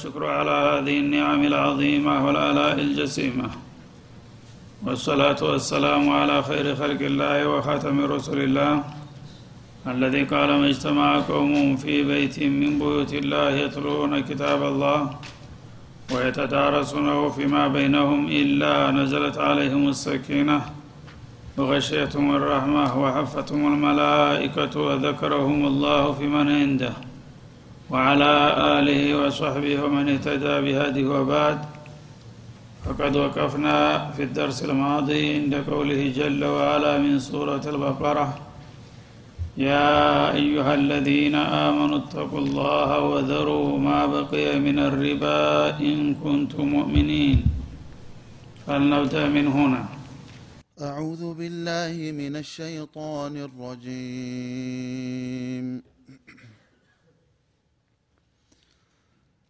والشكر على هذه النعم العظيمة والآلاء الجسيمة. والصلاة والسلام على خير خلق الله وخاتم رسول الله الذي قال ما اجتمع قوم في بيت من بيوت الله يتلون كتاب الله ويتدارسونه فيما بينهم إلا نزلت عليهم السكينة. وغشيتهم الرحمة وحفتهم الملائكة وذكرهم الله في من عنده. وعلى آله وصحبه ومن اهتدى بهذه وبعد. فقد وقفنا في الدرس الماضي عند قوله جل وعلا من سورة البقرة يا أيها الذين آمنوا اتقوا الله وذروا ما بقي من الربا إن كنتم مؤمنين. فلنبدأ من هنا. أعوذ بالله من الشيطان الرجيم.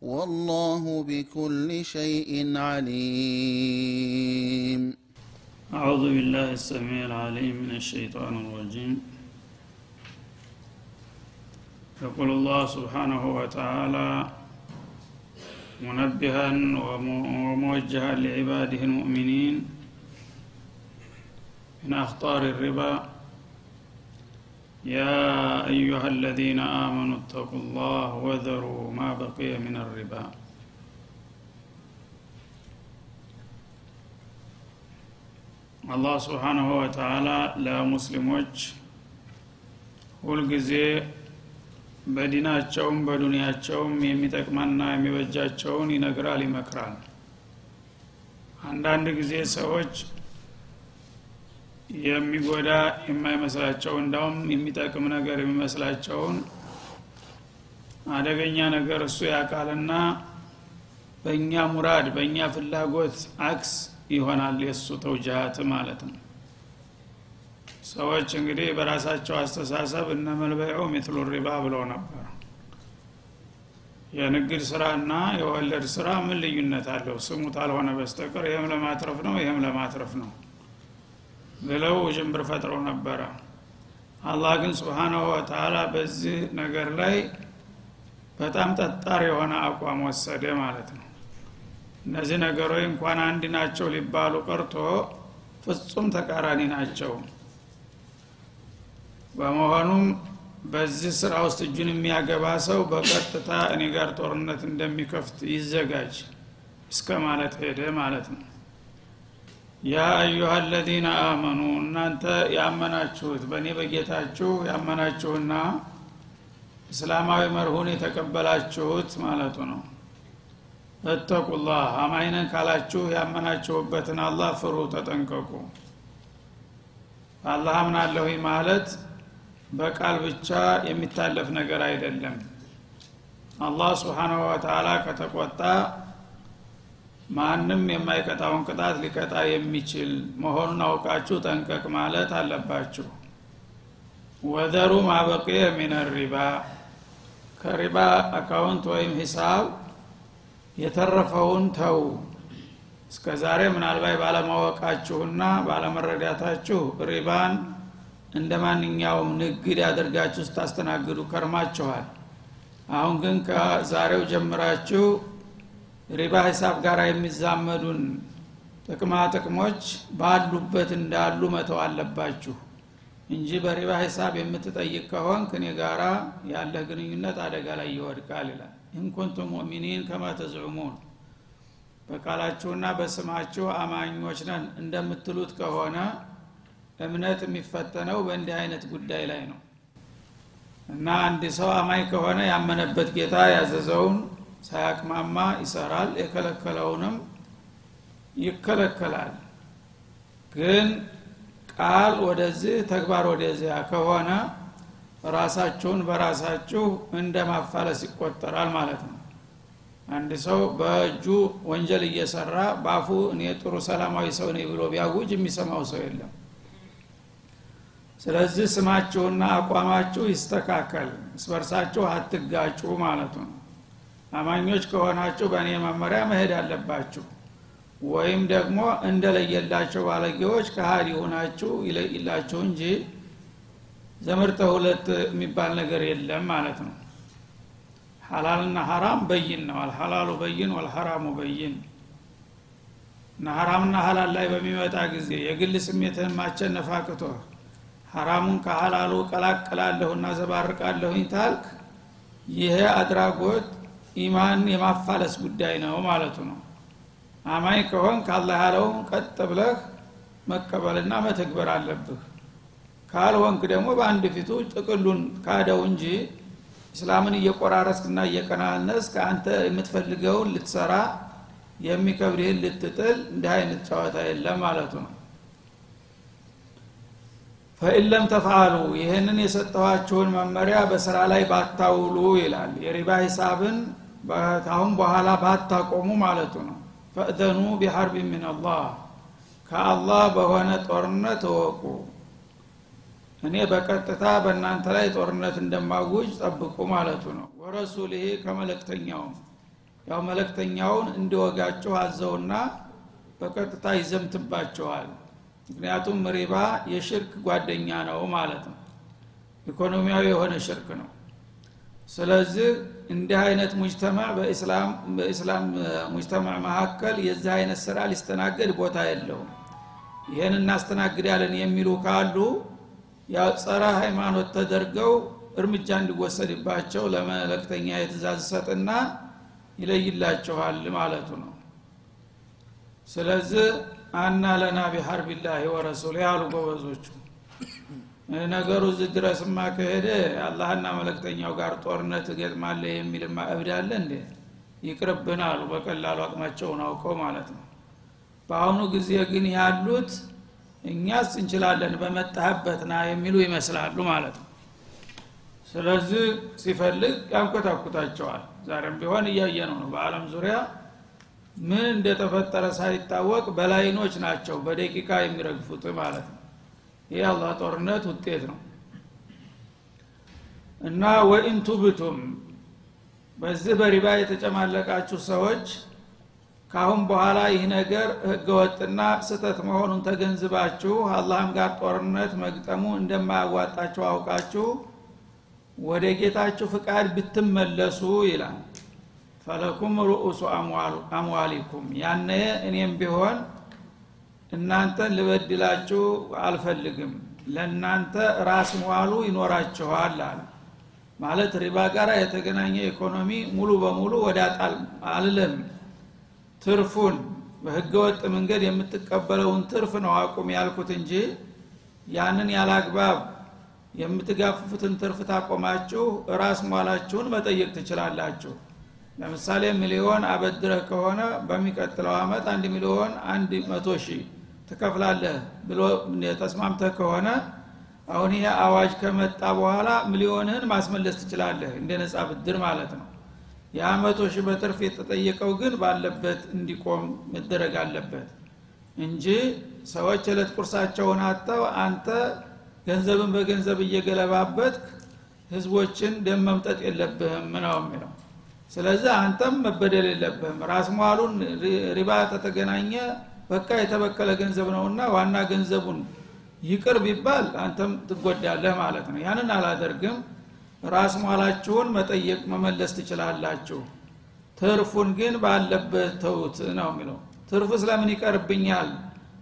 والله بكل شيء عليم. أعوذ بالله السميع العليم من الشيطان الرجيم. يقول الله سبحانه وتعالى منبها وموجها لعباده المؤمنين من أخطار الربا يا أيها الذين آمنوا اتقوا الله وذروا ما بقي من الربا አላህ ስብሓናሁ ወተላ ለሙስሊሞች ሁልጊዜ በዲናቸውም በዱንያቸውም የሚጠቅመና የሚበጃቸውን ይነግራል ይመክራል አንዳንድ ጊዜ ሰዎች የሚጎዳ የማይመስላቸው እንዳውም የሚጠቅም ነገር የሚመስላቸውን አደገኛ ነገር እሱ ያውቃልና በእኛ ሙራድ በእኛ ፍላጎት አክስ ይሆናል የእሱ ተውጃሃት ማለት ነው። ሰዎች እንግዲህ በራሳቸው አስተሳሰብ እነ መልበዑ ሚትሉ ሪባ ብለው ነበር። የንግድ ስራና የወለድ ስራ ምን ልዩነት አለው? ስሙ ታልሆነ በስተቀር ይህም ለማትረፍ ነው ይህም ለማትረፍ ነው ብለው ውዥንብር ፈጥረው ነበረ። አላህ ግን ስብሓናሁ ወተላ በዚህ ነገር ላይ በጣም ጠጣር የሆነ አቋም ወሰደ ማለት ነው። እነዚህ ነገሮች እንኳን አንድ ናቸው ሊባሉ ቀርቶ ፍጹም ተቃራኒ ናቸው። በመሆኑም በዚህ ስራ ውስጥ እጁን የሚያገባ ሰው በቀጥታ እኔ ጋር ጦርነት እንደሚከፍት ይዘጋጅ እስከ ማለት ሄደ ማለት ነው ያ አዩሃ አለዚነ አመኑ። እናንተ ያመናችሁት በእኔ በጌታችሁ ያመናችሁና እስላማዊ መርሁን የተቀበላችሁት ማለቱ ነው። እተቁላህ አማይነን ካላችሁ ያመናችሁበትን አላህ ፍሩ ተጠንቀቁ። አላህ አምናለሁኝ ማለት በቃል ብቻ የሚታለፍ ነገር አይደለም። አላህ ስብሓናሁ ወተላ ከተቆጣ ማንም የማይቀጣውን ቅጣት ሊቀጣ የሚችል መሆኑን አውቃችሁ ጠንቀቅ ማለት አለባችሁ። ወዘሩ ማበቅየ ሚን ሪባ ከሪባ አካውንት ወይም ሂሳብ የተረፈውን ተው እስከ ዛሬ ምናልባት ባለማወቃችሁና ባለመረዳታችሁ ሪባን እንደ ማንኛውም ንግድ አድርጋችሁ ስታስተናግዱ ከርማችኋል። አሁን ግን ከዛሬው ጀምራችሁ ሪባ ሂሳብ ጋር የሚዛመዱን ጥቅማ ጥቅሞች ባሉበት እንዳሉ መተው አለባችሁ እንጂ በሪባ ሂሳብ የምትጠይቅ ከሆን ከኔ ጋራ ያለ ግንኙነት አደጋ ላይ ይወድቃል ይላል። ኢንኩንቱም ሙእሚኒን ከማ ተዝዑሙን በቃላችሁና በስማችሁ አማኞች ነን እንደምትሉት ከሆነ እምነት የሚፈተነው በእንዲህ አይነት ጉዳይ ላይ ነው። እና አንድ ሰው አማኝ ከሆነ ያመነበት ጌታ ያዘዘውን ሳያቅማማ ይሰራል የከለከለውንም ይከለከላል። ግን ቃል ወደዚህ ተግባር ወደዚያ ከሆነ ራሳችሁን በራሳችሁ እንደ ማፋለስ ይቆጠራል ማለት ነው። አንድ ሰው በእጁ ወንጀል እየሰራ በአፉ እኔ ጥሩ ሰላማዊ ሰው ነኝ ብሎ ቢያውጅ የሚሰማው ሰው የለም። ስለዚህ ስማችሁና አቋማችሁ ይስተካከል እስበርሳችሁ አትጋጩ ማለቱ ነው አማኞች ከሆናችሁ በእኔ መመሪያ መሄድ አለባችሁ። ወይም ደግሞ እንደለየላቸው ባለጌዎች ከሀዲ ሆናችሁ ይለይላችሁ እንጂ ዘመድ ተሁለት የሚባል ነገር የለም ማለት ነው። ሐላልና ሐራም በይን ነው። አልሐላሉ በይን ወልሐራሙ በይን። እና ሐራምና ሐላል ላይ በሚመጣ ጊዜ የግል ስሜትህን ማቸነፍ አቅቶ ሐራሙን ከሐላሉ ቀላቅላለሁና ዘባርቃለሁኝ ታልክ ይሄ አድራጎት ኢማን የማፋለስ ጉዳይ ነው ማለቱ ነው። አማኝ ከሆን ካላህ ያለውን ቀጥ ብለህ መቀበልና መተግበር አለብህ። ካልሆንክ ደግሞ በአንድ ፊቱ ጥቅሉን ካደው እንጂ እስላምን እየቆራረስክና እየቀናነስ ከአንተ የምትፈልገውን ልትሰራ የሚከብድህን ልትጥል እንዲህ አይነት ጨዋታ የለም ማለቱ ነው ፈኢለም ተፍአሉ ይህንን የሰጠኋችሁን መመሪያ በስራ ላይ ባታውሉ ይላል። የሪባ ሂሳብን ካሁን በኋላ ባታቆሙ ማለቱ ነው። ፈእዘኑ ቢሐርቢ ምን አላህ ከአላህ በሆነ ጦርነት እወቁ። እኔ በቀጥታ በእናንተ ላይ ጦርነት እንደማውጅ ጠብቁ ማለቱ ነው። ወረሱልህ ከመለክተኛውም ያው መለክተኛውን እንዲወጋችሁ አዘውና በቀጥታ ይዘምትባቸዋል ምክንያቱም ሪባ የሽርክ ጓደኛ ነው ማለት ነው። ኢኮኖሚያዊ የሆነ ሽርክ ነው። ስለዚህ እንዲህ አይነት ሙጅተማዕ በኢስላም ሙጅተማዕ መካከል የዚህ አይነት ስራ ሊስተናገድ ቦታ የለውም። ይህን እናስተናግዳለን የሚሉ ካሉ ጸረ ሃይማኖት ተደርገው እርምጃ እንዲወሰድባቸው ለመለክተኛ የትእዛዝ ሰጥና ይለይላቸዋል ማለቱ ነው። ስለዚህ አና ለና ቢሐርቢላሂ ወረሱል ያሉ ጎበዞቹ። ነገሩ እዚህ ድረስማ ከሄደ አላህና መለክተኛው ጋር ጦርነት እገጥማለ የሚልማ እብድ አለ እንዴ? ይቅርብን አሉ። በቀላሉ አቅማቸውን አውቀው ማለት ነው። በአሁኑ ጊዜ ግን ያሉት እኛስ እንችላለን በመጣህበት ና የሚሉ ይመስላሉ ማለት ነው። ስለዚህ ሲፈልግ ያንኮታኩታቸዋል። ዛሬም ቢሆን እያየ ነው ነው። በአለም ዙሪያ ምን እንደተፈጠረ ሳይታወቅ በላይኖች ናቸው በደቂቃ የሚረግፉት ማለት ነው። ይህ አላህ ጦርነት ውጤት ነው። እና ወኢንቱብቱም በዚህ በሪባ የተጨማለቃችሁ ሰዎች ካሁን በኋላ ይህ ነገር ህገወጥና ስተት መሆኑን ተገንዝባችሁ አላህም ጋር ጦርነት መግጠሙ እንደማያዋጣችሁ አውቃችሁ ወደ ጌታችሁ ፍቃድ ብትመለሱ ይላል ፈለኩም ሩኡሱ አምዋሊኩም። ያነ እኔም ቢሆን እናንተን ልበድላችሁ አልፈልግም። ለእናንተ ራስ መዋሉ ይኖራችኋል አለ። ማለት ሪባ ጋር የተገናኘ ኢኮኖሚ ሙሉ በሙሉ ወደ አጣል አልልም። ትርፉን በህገወጥ መንገድ የምትቀበለውን ትርፍ ነው አቁም ያልኩት እንጂ ያንን ያላግባብ የምትጋፍፉትን ትርፍ ታቆማችሁ ራስ ሟላችሁን መጠየቅ ትችላላችሁ ለምሳሌ ሚሊዮን አበድረህ ከሆነ በሚቀጥለው አመት አንድ ሚሊዮን አንድ መቶ ሺህ ትከፍላለህ ብሎ ተስማምተህ ከሆነ አሁን ይሄ አዋጅ ከመጣ በኋላ ሚሊዮንህን ማስመለስ ትችላለህ እንደ ነጻ ብድር ማለት ነው። የአመቶ ሺህ በትርፍ የተጠየቀው ግን ባለበት እንዲቆም መደረግ አለበት እንጂ ሰዎች እለት ቁርሳቸውን አጥተው አንተ ገንዘብን በገንዘብ እየገለባበት ህዝቦችን ደም መምጠጥ የለብህም ነው የሚለው ስለዚህ አንተም መበደል የለብህም። ራስ መዋሉን ሪባ ተተገናኘ በቃ የተበከለ ገንዘብ ነውና ዋና ገንዘቡን ይቅር ቢባል አንተም ትጎዳለህ ማለት ነው። ያንን አላደርግም። ራስ መዋላችሁን መጠየቅ መመለስ ትችላላችሁ። ትርፉን ግን ባለበት ተውት ነው የሚለው። ትርፉ ስለምን ይቀርብኛል?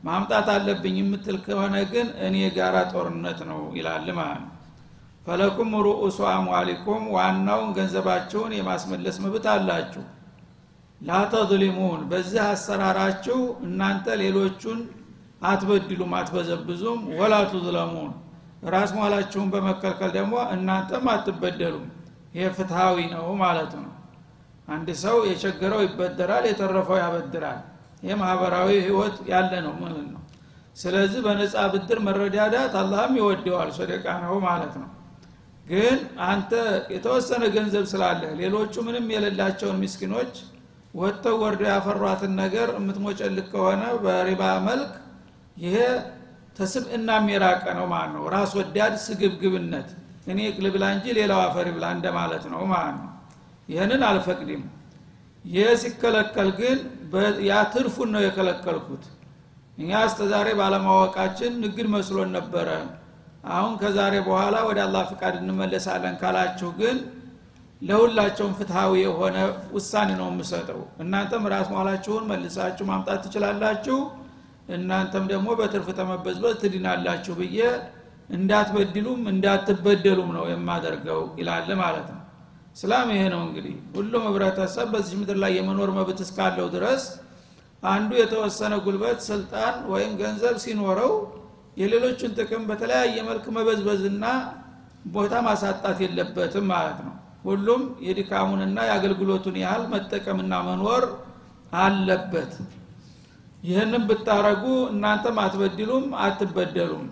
ማምጣት አለብኝ የምትል ከሆነ ግን እኔ ጋራ ጦርነት ነው ይላል ማለት ነው ፈለኩም ሩኡሱ አምዋሊኩም ዋናውን ገንዘባችሁን የማስመለስ መብት አላችሁ። ላተظሊሙን በዚህ አሰራራችሁ እናንተ ሌሎቹን አትበድሉም አትበዘብዙም። ወላ ቱዝለሙን ራስ መዋላችሁን በመከልከል ደግሞ እናንተም አትበደሉም። ይሄ ፍትሃዊ ነው ማለቱ ነው። አንድ ሰው የቸገረው ይበደራል የተረፈው ያበድራል። ይህ ማህበራዊ ህይወት ያለ ነው ማለት ነው። ስለዚህ በነጻ ብድር መረዳዳት አላህም ይወደዋል ሶደቃ ነው ማለት ነው ግን አንተ የተወሰነ ገንዘብ ስላለህ ሌሎቹ ምንም የሌላቸውን ምስኪኖች ወጥተው ወርደው ያፈሯትን ነገር የምትሞጨልቅ ከሆነ በሪባ መልክ ይሄ ተስብእና የራቀ ነው ማለት ነው። ራስ ወዳድ ስግብግብነት እኔ ልብላ እንጂ ሌላው አፈር ብላ እንደማለት ነው ማለት ነው። ይህንን አልፈቅድም። ይህ ሲከለከል ግን ያ ትርፉን ነው የከለከልኩት። እኛ እስተዛሬ ባለማወቃችን ንግድ መስሎን ነበረ አሁን ከዛሬ በኋላ ወደ አላህ ፍቃድ እንመለሳለን ካላችሁ ግን ለሁላቸውም ፍትሃዊ የሆነ ውሳኔ ነው የምሰጠው። እናንተም ራስ መኋላችሁን መልሳችሁ ማምጣት ትችላላችሁ። እናንተም ደግሞ በትርፍ ተመበዝበዝ ትድናላችሁ ብዬ እንዳትበድሉም እንዳትበደሉም ነው የማደርገው ይላል ማለት ነው። እስላም ይሄ ነው እንግዲህ። ሁሉም ህብረተሰብ በዚህ ምድር ላይ የመኖር መብት እስካለው ድረስ አንዱ የተወሰነ ጉልበት ስልጣን ወይም ገንዘብ ሲኖረው የሌሎችን ጥቅም በተለያየ መልክ መበዝበዝና ቦታ ማሳጣት የለበትም ማለት ነው። ሁሉም የድካሙንና የአገልግሎቱን ያህል መጠቀምና መኖር አለበት። ይህንም ብታረጉ እናንተም አትበድሉም አትበደሉም።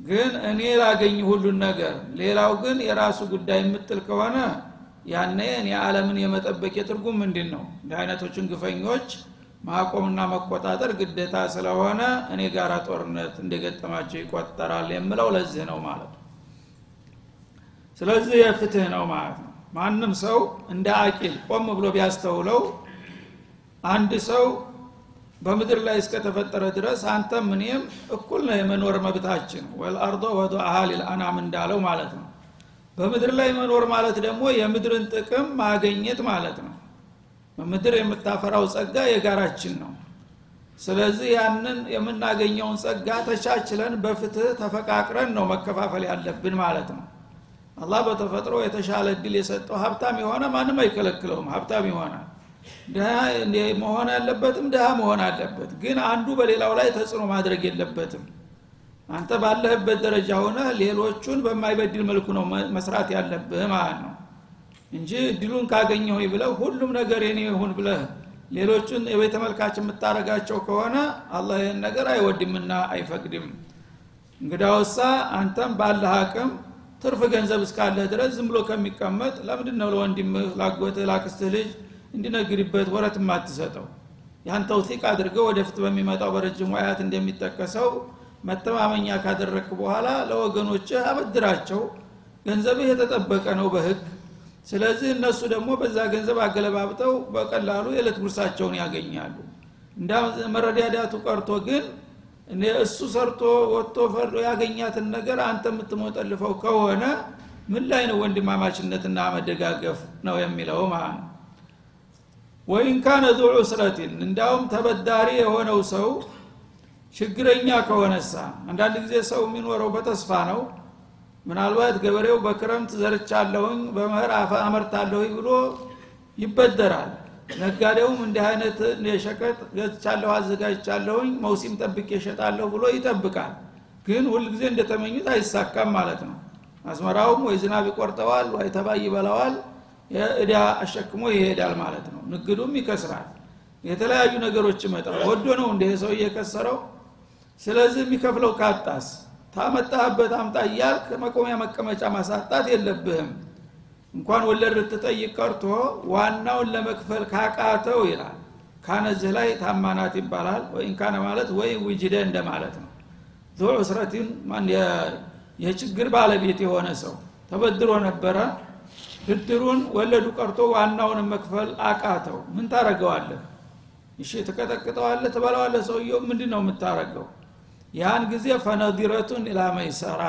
ግን እኔ ላገኝ ሁሉን ነገር ሌላው ግን የራሱ ጉዳይ የምትል ከሆነ ያኔ እኔ አለምን የመጠበቅ የትርጉም ምንድን ነው? እንደ አይነቶችን ግፈኞች ማቆምና መቆጣጠር ግዴታ ስለሆነ እኔ ጋር ጦርነት እንደገጠማቸው ይቆጠራል የምለው ለዚህ ነው ማለት ነው። ስለዚህ የፍትህ ነው ማለት ነው። ማንም ሰው እንደ አቂል ቆም ብሎ ቢያስተውለው አንድ ሰው በምድር ላይ እስከተፈጠረ ድረስ አንተም እኔም እኩል ነው የመኖር መብታችን። ወልአርዶ ወዶ አህሊል አናም እንዳለው ማለት ነው። በምድር ላይ መኖር ማለት ደግሞ የምድርን ጥቅም ማገኘት ማለት ነው በምድር የምታፈራው ጸጋ የጋራችን ነው። ስለዚህ ያንን የምናገኘውን ጸጋ ተቻችለን በፍትህ ተፈቃቅረን ነው መከፋፈል ያለብን ማለት ነው። አላህ በተፈጥሮ የተሻለ እድል የሰጠው ሀብታም የሆነ ማንም አይከለክለውም። ሀብታም ድሃ መሆን ያለበትም ድሃ መሆን አለበት። ግን አንዱ በሌላው ላይ ተጽዕኖ ማድረግ የለበትም። አንተ ባለህበት ደረጃ ሆነ ሌሎቹን በማይበድል መልኩ ነው መስራት ያለብህ ማለት ነው እንጂ እድሉን ካገኘሁ ብለህ ሁሉም ነገር የኔ ይሁን ብለህ ሌሎቹን የቤተ መልካች የምታረጋቸው ከሆነ አላህ ይህን ነገር አይወድምና አይፈቅድም። እንግዳውሳ አንተም ባለህ አቅም ትርፍ ገንዘብ እስካለህ ድረስ ዝም ብሎ ከሚቀመጥ ለምንድን ነው ለወንድምህ ላጎትህ ላክስትህ ልጅ እንዲነግድበት ወረት የማትሰጠው? ያን ተውቲቅ አድርገው ወደፊት በሚመጣው በረጅሙ አያት እንደሚጠቀሰው መተማመኛ ካደረክ በኋላ ለወገኖችህ አበድራቸው። ገንዘብህ የተጠበቀ ነው በህግ ስለዚህ እነሱ ደግሞ በዛ ገንዘብ አገለባብጠው በቀላሉ የዕለት ጉርሳቸውን ያገኛሉ። እንዳ መረዳዳቱ ቀርቶ ግን እሱ ሰርቶ ወጥቶ ፈርዶ ያገኛትን ነገር አንተ የምትሞጠልፈው ከሆነ ምን ላይ ነው ወንድማማችነትና መደጋገፍ ነው የሚለው ማለት ነው። ወይን ካነ ዙ ዑስረቲን እንዳውም ተበዳሪ የሆነው ሰው ችግረኛ ከሆነሳ አንዳንድ ጊዜ ሰው የሚኖረው በተስፋ ነው ምናልባት ገበሬው በክረምት ዘርቻለሁኝ በመኸር አመርታለሁኝ ብሎ ይበደራል። ነጋዴውም እንዲህ አይነት የሸቀጥ ገዝቻለሁ አዘጋጅቻለሁኝ መውሲም ጠብቄ ይሸጣለሁ ብሎ ይጠብቃል። ግን ሁልጊዜ እንደተመኙት አይሳካም ማለት ነው። አስመራውም ወይ ዝናብ ይቆርጠዋል ወይ ተባይ ይበላዋል የእዳ አሸክሞ ይሄዳል ማለት ነው። ንግዱም ይከስራል። የተለያዩ ነገሮች ይመጣል ወዶ ነው እንደ ሰው እየከሰረው ስለዚህ የሚከፍለው ካጣስ ታመጣህበት አምጣ እያልክ መቆሚያ መቀመጫ ማሳጣት የለብህም። እንኳን ወለድ ልትጠይቅ ቀርቶ ዋናውን ለመክፈል ካቃተው ይላል። ካነዚህ ላይ ታማናት ይባላል። ወይም ካነ ማለት ወይ ውጅደ እንደማለት ነው። ዙ ዑስረቲን የችግር ባለቤት የሆነ ሰው ተበድሮ ነበረ። ብድሩን ወለዱ ቀርቶ ዋናውን መክፈል አቃተው። ምን ታረገዋለህ እሺ ትቀጠቅጠዋለህ? ትበላዋለህ ሰውየው ምንድ ነው የምታረገው ያን ጊዜ ፈነዲረቱን ኢላ መይሰራ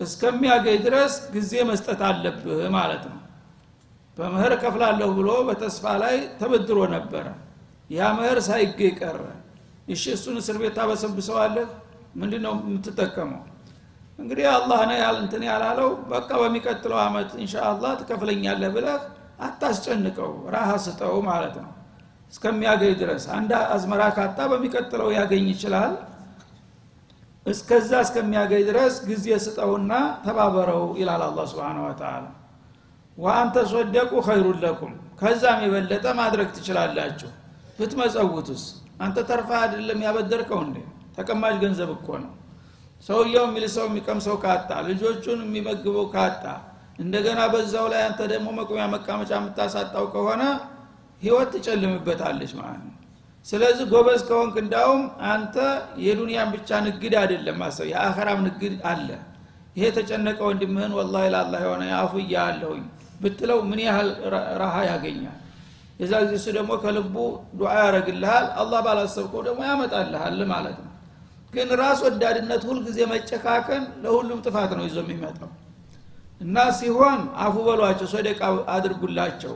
እስከሚያገኝ ድረስ ጊዜ መስጠት አለብህ ማለት ነው። በምህር ከፍላለሁ ብሎ በተስፋ ላይ ተበድሮ ነበረ። ያ ምህር ሳይገኝ ቀረ። እሺ እሱን እስር ቤት ታበሰብሰዋለህ? ምንድ ነው የምትጠቀመው? እንግዲህ አላህ ነው ያል እንትን ያላለው በቃ በሚቀጥለው አመት ኢንሻአላህ ትከፍለኛለህ ብለህ አታስጨንቀው ራሃ ስጠው ማለት ነው እስከሚያገኝ ድረስ አንድ አዝመራ ካጣ በሚቀጥለው ያገኝ ይችላል። እስከዛ እስከሚያገኝ ድረስ ጊዜ ስጠውና ተባበረው ይላል አላ ስብን ወተላ ወአንተ ሶደቁ ኸይሩን ለኩም ከዛም የበለጠ ማድረግ ትችላላችሁ። ብትመጸውቱስ? አንተ ተርፋ አይደለም ያበደርከው እንዴ? ተቀማጭ ገንዘብ እኮ ነው። ሰውየው የሚልሰው የሚቀምሰው ካጣ ልጆቹን የሚመግበው ካጣ እንደገና በዛው ላይ አንተ ደግሞ መቆሚያ መቃመጫ የምታሳጣው ከሆነ ህይወት ትጨልምበታለች ማለት ነው። ስለዚህ ጎበዝ ከሆንክ እንዳውም አንተ የዱንያን ብቻ ንግድ አይደለም ማሰብ የአኸራም ንግድ አለ። ይሄ የተጨነቀ ወንድምህን ወላ ላላ የሆነ አፉ እያለሁኝ ብትለው ምን ያህል ረሃ ያገኛል? የዛ ጊዜ እሱ ደግሞ ከልቡ ዱዓ ያደረግልሃል አላህ ባላሰብከው ደግሞ ያመጣልሃል ማለት ነው። ግን ራስ ወዳድነት ሁልጊዜ መጨካከን ለሁሉም ጥፋት ነው ይዞ የሚመጣው። እና ሲሆን አፉ በሏቸው ሰደቃ አድርጉላቸው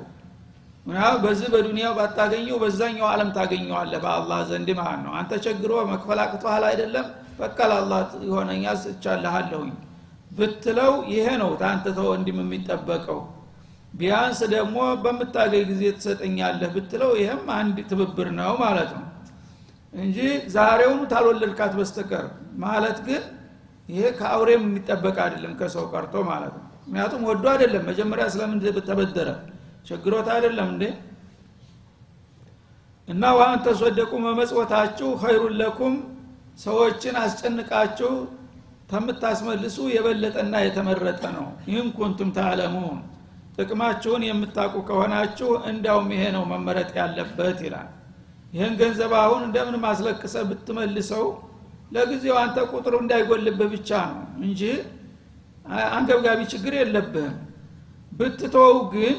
በዚህ በዱንያው ባታገኘው በዛኛው ዓለም ታገኘዋለህ በአላህ ዘንድ ማለት ነው። አንተ ቸግሮ መክፈል አቅቶሃል አይደለም? በቃ ለአላህ የሆነኛ ስቻለሃለሁኝ ብትለው ይሄ ነው ታንተ ተወንድም የሚጠበቀው። ቢያንስ ደግሞ በምታገኝ ጊዜ ትሰጠኛለህ ብትለው ይህም አንድ ትብብር ነው ማለት ነው። እንጂ ዛሬውኑ ታልወለድካት በስተቀር ማለት ግን ይሄ ከአውሬም የሚጠበቅ አይደለም ከሰው ቀርቶ ማለት ነው። ምክንያቱም ወዶ አይደለም። መጀመሪያ ስለምን ተበደረ ቸግሮት አይደለም እንዴ? እና ዋን ተሶደቁ መመጽወታችሁ ኸይሩን ለኩም ሰዎችን አስጨንቃችሁ ከምታስመልሱ የበለጠና የተመረጠ ነው። ይህን ኩንቱም ታዕለሙን ጥቅማችሁን የምታውቁ ከሆናችሁ እንዳውም ይሄ ነው መመረጥ ያለበት ይላል። ይህን ገንዘብ አሁን እንደምን ማስለቅሰ ብትመልሰው ለጊዜው አንተ ቁጥሩ እንዳይጎልብህ ብቻ ነው እንጂ አንገብጋቢ ችግር የለብህም። ብትተው ግን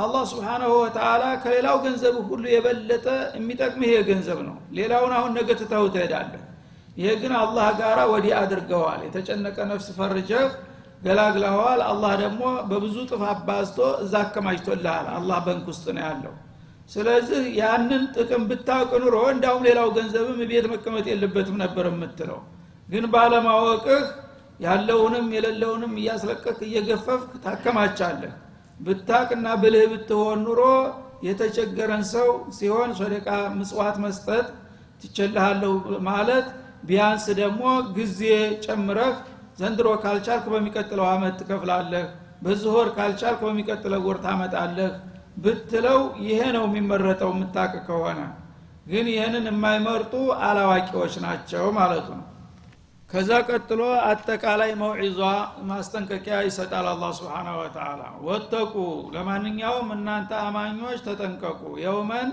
አላህ ስብሓናሁ ወተላ ከሌላው ገንዘብ ሁሉ የበለጠ የሚጠቅምህ ይሄ ገንዘብ ነው። ሌላውን አሁን ነገ ትተው ትሄዳለህ። ይሄ ግን አላህ ጋራ ወዲህ አድርገዋል። የተጨነቀ ነፍስ ፈርጀህ ገላግለኸዋል። አላህ ደግሞ በብዙ ጥፍ አባዝቶ እዛ አከማችቶልሃል። አላህ በንክ ውስጥ ነው ያለው። ስለዚህ ያንን ጥቅም ብታውቅ ኑሮ እንዳውም ሌላው ገንዘብም ቤት መቀመጥ የለበትም ነበር የምትለው። ግን ባለማወቅህ ያለውንም የሌለውንም እያስለቀቅ እየገፈፍክ ታከማቻለህ ብታቅና ብልህ ብትሆን ኑሮ የተቸገረን ሰው ሲሆን ሶደቃ ምጽዋት መስጠት ትችልሃለሁ ማለት ቢያንስ ደግሞ ጊዜ ጨምረህ ዘንድሮ ካልቻልክ በሚቀጥለው አመት ትከፍላለህ ወር ካልቻልክ በሚቀጥለው ወር ታመጣለህ ብትለው ይሄ ነው የሚመረጠው የምታቅ ከሆነ። ግን ይህንን የማይመርጡ አላዋቂዎች ናቸው ማለቱ ነው ከዛ ቀጥሎ አጠቃላይ መውዒዟ ማስጠንቀቂያ ይሰጣል አላ ስብን ወተላ ወተቁ ለማንኛውም እናንተ አማኞች ተጠንቀቁ። የውመን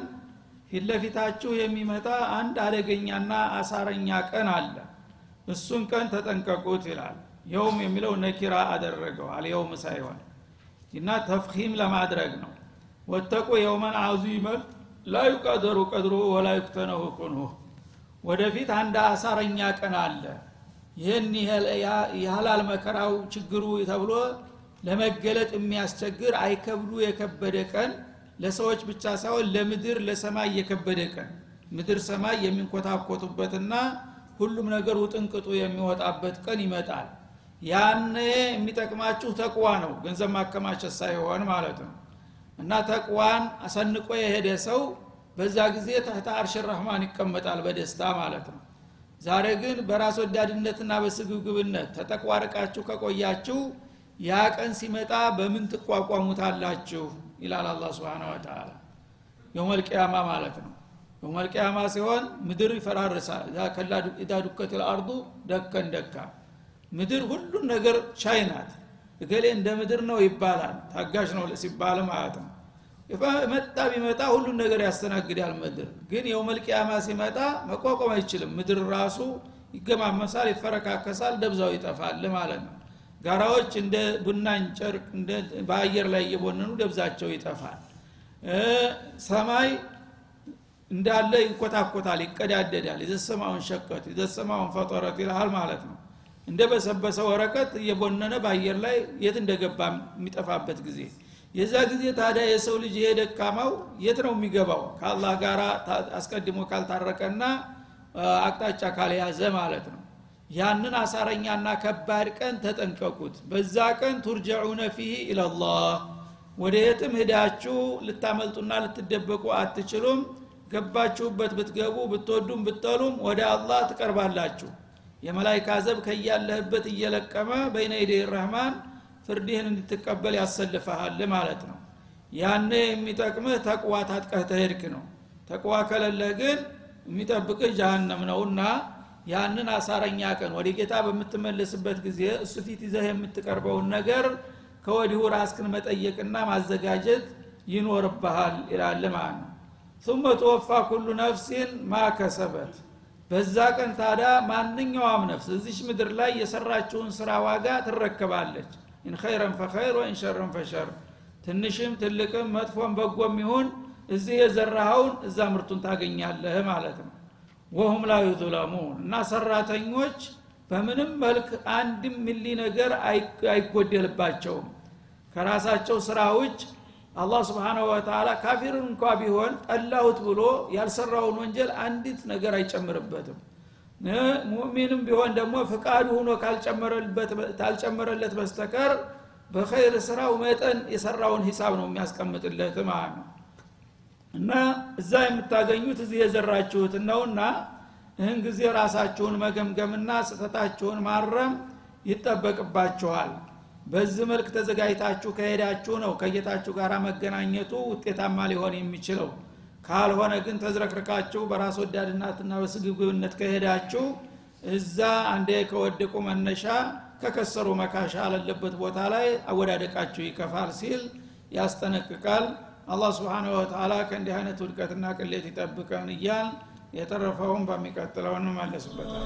ፊትለፊታችሁ የሚመጣ አንድ አደገኛና አሳረኛ ቀን አለ። እሱን ቀን ተጠንቀቁት ይላል። የውም የሚለው ነኪራ አደረገው አልየውም ሳይሆን። እና ተፍሂም ለማድረግ ነው። ወተቁ የውመን አዚመን ላ ዩቀደሩ ቀድሩ ወላ ዩክተነሁ ኩንሁ ወደፊት አንድ አሳረኛ ቀን አለ ይህን ያህላል መከራው ችግሩ ተብሎ ለመገለጥ የሚያስቸግር አይከብዱ የከበደ ቀን ለሰዎች ብቻ ሳይሆን ለምድር ለሰማይ የከበደ ቀን። ምድር ሰማይ የሚንኮታኮቱበትና ሁሉም ነገር ውጥንቅጡ የሚወጣበት ቀን ይመጣል። ያኔ የሚጠቅማችሁ ተቅዋ ነው ገንዘብ ማከማቸት ሳይሆን ማለት ነው። እና ተቅዋን አሰንቆ የሄደ ሰው በዛ ጊዜ ተህተ አርሽ ረህማን ይቀመጣል በደስታ ማለት ነው ዛሬ ግን በራስ ወዳድነትና በስግብግብነት ተጠቅዋ ርቃችሁ ከቆያችሁ ያ ቀን ሲመጣ በምን ትቋቋሙታላችሁ? ይላል አላ ስብን ወተላ የውመልቅያማ ማለት ነው። የውመልቅያማ ሲሆን ምድር ይፈራርሳል። ኢዛ ዱከት ልአርዱ ደከን ደካ። ምድር ሁሉን ነገር ቻይ እገሌ እንደ ምድር ነው ይባላል። ታጋሽ ነው ሲባል ማለት ነው መጣ ቢመጣ ሁሉን ነገር ያስተናግዳል ምድር። ግን የውመልቅያማ ሲመጣ መቋቋም አይችልም። ምድር ራሱ ይገማመሳል ይፈረካከሳል ደብዛው ይጠፋል ማለት ነው። ጋራዎች እንደ ቡናኝ ጨርቅ በአየር ላይ እየቦነኑ ደብዛቸው ይጠፋል። ሰማይ እንዳለ ይንኮታኮታል ይቀዳደዳል። የዘሰማውን ሸቀት የዘሰማውን ፈጠረት ይልሃል ማለት ነው። እንደ በሰበሰ ወረቀት እየቦነነ በአየር ላይ የት እንደገባ የሚጠፋበት ጊዜ የዛ ጊዜ ታዲያ የሰው ልጅ ይሄ ደካማው የት ነው የሚገባው? ከአላህ ጋር አስቀድሞ ካልታረቀና አቅጣጫ ካልያዘ ማለት ነው። ያንን አሳረኛና ከባድ ቀን ተጠንቀቁት። በዛ ቀን ቱርጀዑነ ፊህ ኢለላህ። ወደ የትም ሂዳችሁ ልታመልጡና ልትደበቁ አትችሉም። ገባችሁበት ብትገቡ ብትወዱም ብትጠሉም ወደ አላህ ትቀርባላችሁ። የመላይካ ዘብ ከያለህበት እየለቀመ በይነ ረህማን ፍርድህን እንድትቀበል ያሰልፈሃል ማለት ነው። ያነ የሚጠቅምህ ተቅዋ ታጥቀህ ተሄድክ ነው። ተቅዋ ከለለህ ግን የሚጠብቅህ ጃሃንም ነውና ያንን አሳረኛ ቀን ወደ ጌታ በምትመለስበት ጊዜ እሱ ፊት ይዘህ የምትቀርበውን ነገር ከወዲሁ ራስክን መጠየቅና ማዘጋጀት ይኖርብሃል ይላል ማለት ነው። ثم ተወፋ ኩሉ ነፍሲን ማከሰበት በዛ ቀን ታዲያ ማንኛውም ነፍስ እዚች ምድር ላይ የሰራችውን ስራ ዋጋ ትረከባለች إن خيرا فخير وإن شرا فشر። ትንሽም ትልቅም መጥፎም በጎም ይሁን እዚህ የዘራኸውን እዛ ምርቱን ታገኛለህ ማለት ነው። وهم لا يظلمون እና ሰራተኞች በምንም መልክ አንድም ሚሊ ነገር አይጎደልባቸውም። ከራሳቸው ስራ ውጭ አላህ سبحانه وتعالى ካፊርን እንኳ ቢሆን ጠላሁት ብሎ ያልሰራውን ወንጀል አንዲት ነገር አይጨምርበትም ሙእሚንም ቢሆን ደግሞ ፍቃዱ ሁኖ ካልጨመረለት በስተቀር በኸይር ስራው መጠን የሰራውን ሂሳብ ነው የሚያስቀምጥለት ማለት ነው። እና እዛ የምታገኙት እዚህ የዘራችሁት ነውና ይህን ጊዜ ራሳችሁን መገምገምና ስህተታችሁን ማረም ይጠበቅባችኋል። በዚህ መልክ ተዘጋጅታችሁ ከሄዳችሁ ነው ከጌታችሁ ጋር መገናኘቱ ውጤታማ ሊሆን የሚችለው ካልሆነ ግን ተዝረክርካችሁ በራስ ወዳድናትና በስግብግብነት ከሄዳችሁ እዛ አንዴ ከወደቁ መነሻ ከከሰሩ መካሻ አለለበት ቦታ ላይ አወዳደቃችሁ ይከፋል ሲል ያስጠነቅቃል። አላህ ስብሓንሁ ወተላ ከእንዲህ አይነት ውድቀትና ቅሌት ይጠብቀን እያል የተረፈውን በሚቀጥለው እንመለስበታል